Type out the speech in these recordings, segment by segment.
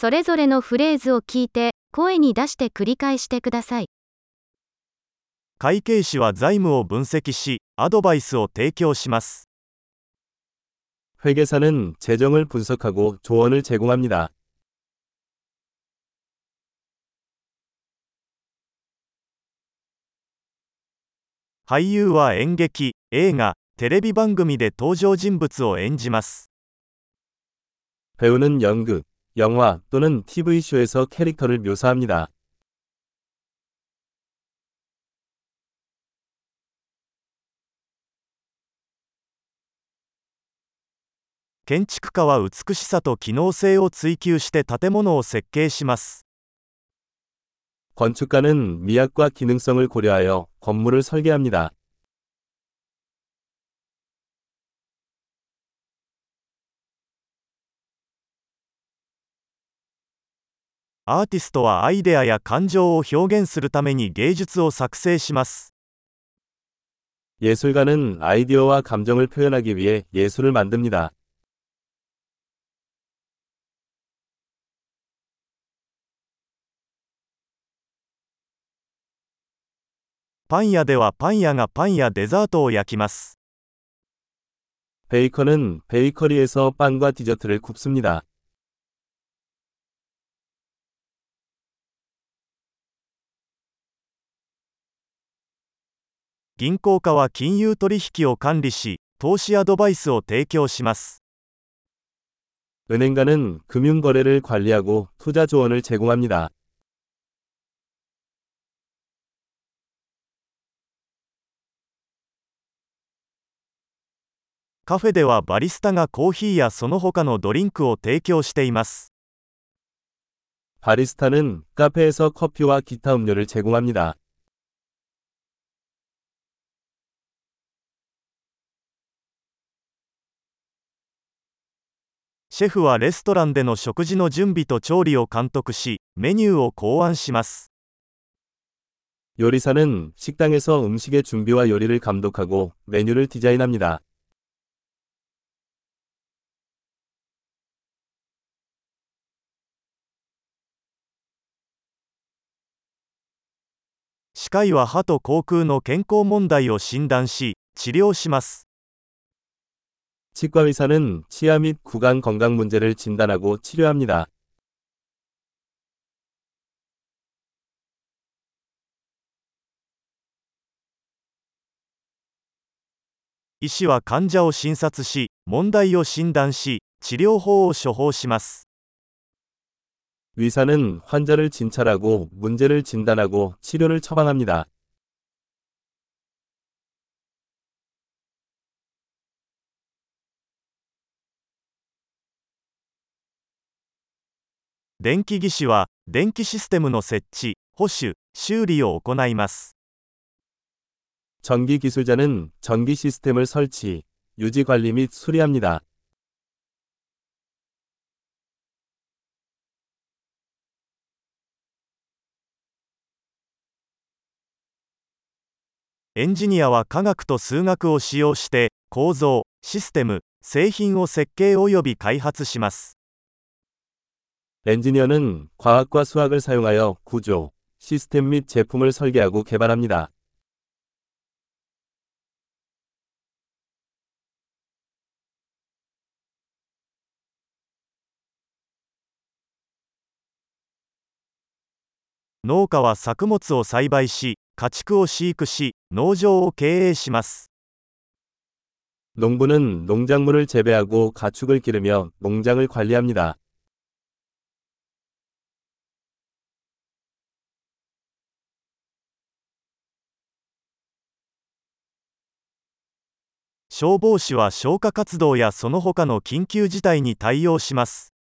それぞれのフレーズを聞いて、声に出して繰り返してください。会計士は財務を分析し、アドバイスを提供します。 회계사는 재정을 분석하고 조언을 제공합니다. 俳優は演劇、映画、テレビ番組で登場人物を演じます。 배우는 연극, 영화 또는 TV쇼에서 캐릭터를 묘사합니다. 建築家は美しさと機能性を追求して建物を設計します。 건축가는 미학과 기능성을 고려하여 건물을 설계합니다. アーティストはアイデアや感情を表現するために芸術を作成します。 예술가는 아이디어와 감정을 표현하기 위해 예술을 만듭니다. パン屋ではパン屋がパンやデザートを焼きます。 베이커는 베이커리에서 빵과 디저트를 굽습니다. 銀行家は金融取引を管理し、投資アドバイスを提供します。 은행가는 금융거래를 관리하고 투자 조언을 제공합니다. カフェではバリスタがコーヒーやその他のドリンクを提供しています。 바리스타는 카페에서 커피와 기타 음료를 제공합니다. シェフはレストランでの食事の準備と調理を監督し、メニューを考案します。 요리사는 식당에서 음식의 준비와 요리를 감독하고 메뉴를 디자인합니다. 歯科医は歯と口腔の健康問題を診断し、治療します。 치과 의사는 치아 및 구강 건강 문제를 진단하고 치료합니다. 医師は患者を診察し、問題を診断し、治療法を処方します。 의사는 환자를 진찰하고 문제를 진단하고 치료를 처방합니다. 電気技師は、電気システムの設置、保守、修理を行います。 전기 기술자는 전기 시스템을 설치, 유지 관리 및 수리합니다. エンジニアは科学と数学を使用して、構造、システム、製品を設計及び開発します。 엔지니어는 과학과 수학을 사용하여 구조, 시스템 및 제품을 설계하고 개발합니다. 農家は作物を栽培し、家畜を飼育し、農場を経営します。 농부는 농작물을 재배하고 가축을 기르며 농장을 관리합니다. 消防士は消火活動やその他の緊急事態に対応します。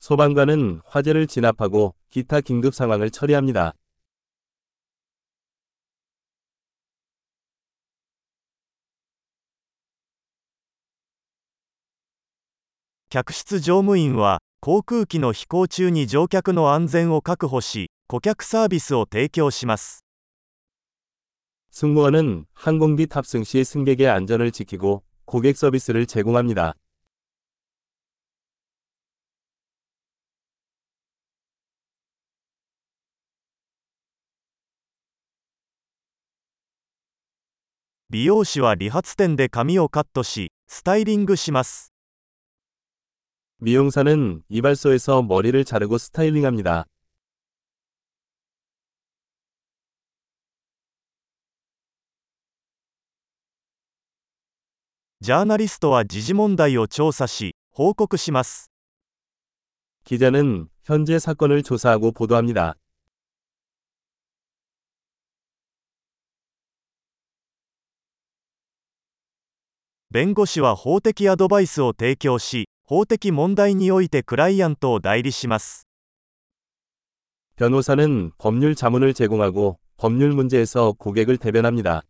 소방관은 화재를 진압하고 기타 긴급 상황을 처리합니다. 客室乗務員は、航空機の飛行中に乗客の安全を確保し、顧客サービスを提供します。 승무원은 항공기 탑승 시 승객의 안전을 지키고 고객 서비스를 제공합니다. 미용師は 理髪店で髪をカットし、スタイリングします. 미용사는 이발소에서 머리를 자르고 스타일링합니다. ジャーナリストは時事問題を調査し、報告します。 기자는 현재 사건을 조사하고 보도합니다. 弁護士は法的アドバイスを提供し、法的問題においてクライアントを代理します。 변호사는 법률 자문을 제공하고 법률 문제에서 고객을 대변합니다.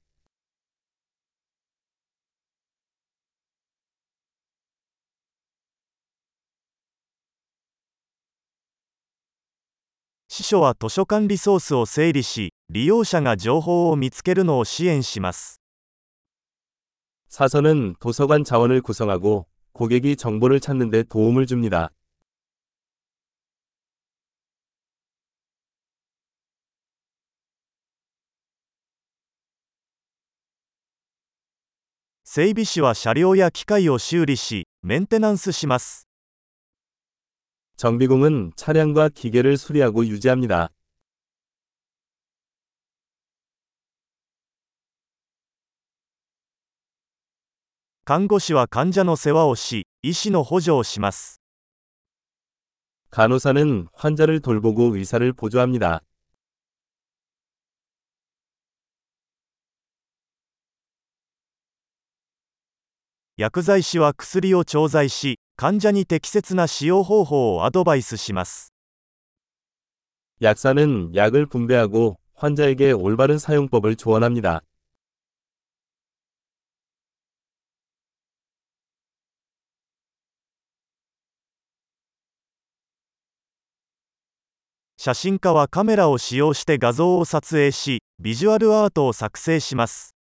司書は図書館リソースを整理し、利用者が情報を見つけるのを支援します。 사서는 도서관 자원을 구성하고 고객이 정보를 찾는 데 도움을 줍니다. 整備士は車両や機械を修理し、メンテナンスします。 정비공은 차량과 기계를 수리하고 유지합니다. 看護師は患者の世話をし、医師の補助をします。 간호사는 환자를 돌보고 의사를 보조합니다. 薬剤師は薬を調剤し、 患者に適切な使用方法をアドバイスします。 약사는 약을 분배하고 환자에게 올바른 사용법을 조언합니다. 写真家はカメラを使用して画像を撮影し、ビジュアルアートを作成します。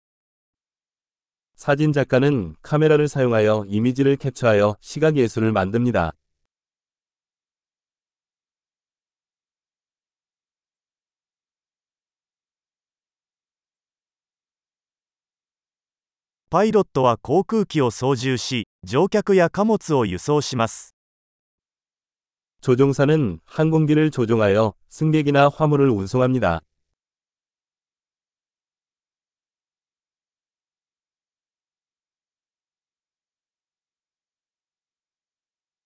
사진 작가는 카메라를 사용하여 이미지를 캡처하여 시각 예술을 만듭니다. パイロットは航空機を操縦し、乗客や貨物を輸送します。 조종사는 항공기를 조종하여 승객이나 화물을 운송합니다.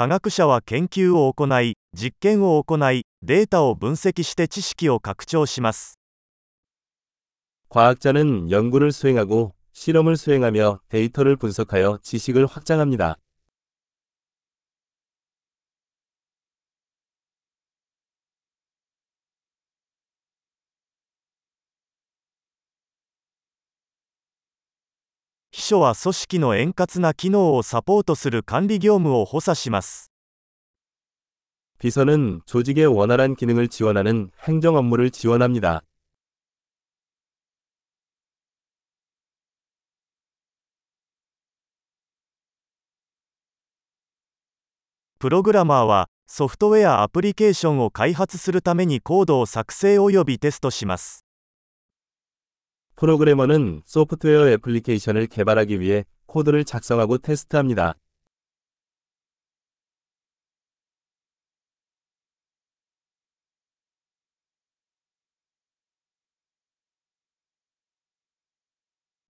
科学者は研究を行い、実験を行い、データを分析して知識を拡張します。 과학자는 연구를 수행하고 실험을 수행하며 데이터를 분석하여 지식을 확장합니다.「 秘書は組織の円滑な機能をサポートする管理業務を補佐します。 비서는 조직의 원활한 기능을 지원하는 행정 업무를 지원합니다.「プログラマーはソフトウェアアプリケーションを開発するためにコードを作成及びテストします。 프로그래머는 소프트웨어 애플리케이션을 개발하기 위해 코드를 작성하고 테스트합니다.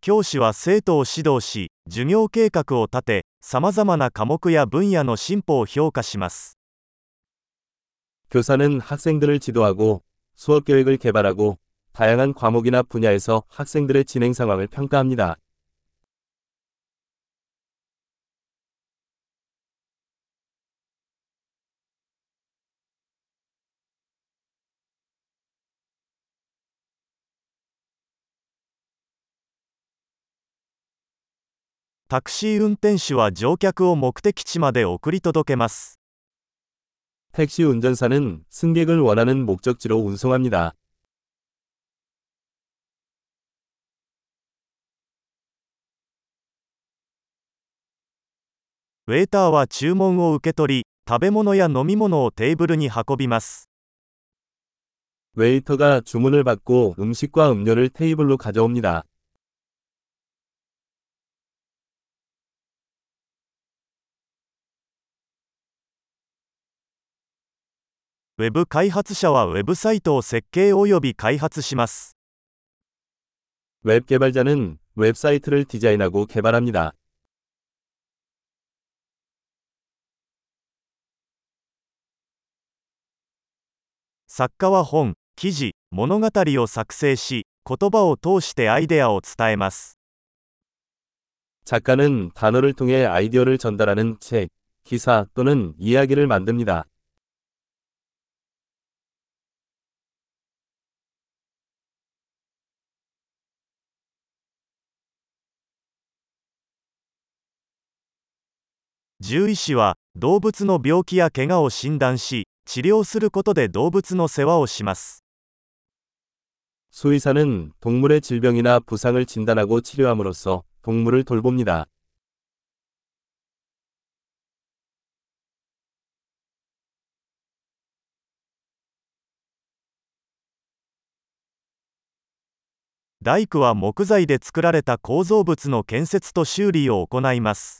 교師は 生徒を指導し、授業計画を立て、様々な科目や分野の進歩を評価します。교사는 학생들을 지도하고 수업 계획을 개발하고 다양한 과목이나 분야에서 학생들의 진행 상황을 평가합니다. タクシー運転手は乗客を目的地まで送り届けます。 택시 운전사는 승객을 원하는 목적지로 운송합니다. ウェーターは注文を受け取り、食べ物や飲み物をテーブルに運びます。 웨이터가 주문을 받고 음식과 음료를 테이블로 가져옵니다. ウェブ開発者はウェブサイトを設計及び開発します。 웹 개발자는 웹사이트를 디자인하고 개발합니다. 作家は本、記事、物語を作成し、言葉を通してアイデアを伝えます。 작가는 단어를 통해 아이디어를 전달하는 책, 기사 또는 이야기를 만듭니다. 獣医師は動物の病気や怪我を診断し、 治療することで動物の世話をします。 수의사는 동물의 질병이나 부상을 진단하고 치료함으로써 동물을 돌봅니다. 大工は木材で作られた構造物の建設と修理を行います。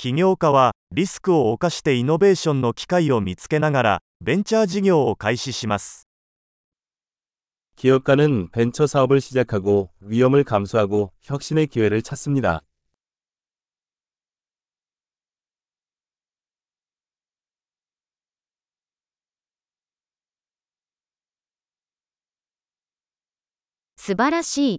起業家はリスクを冒してイノベーションの機会を見つけながらベンチャー事業を開始します。 기업가는 벤처 사업을 시작하고 위험을 감수하고 혁신의 기회를 찾습니다.「素晴らしい」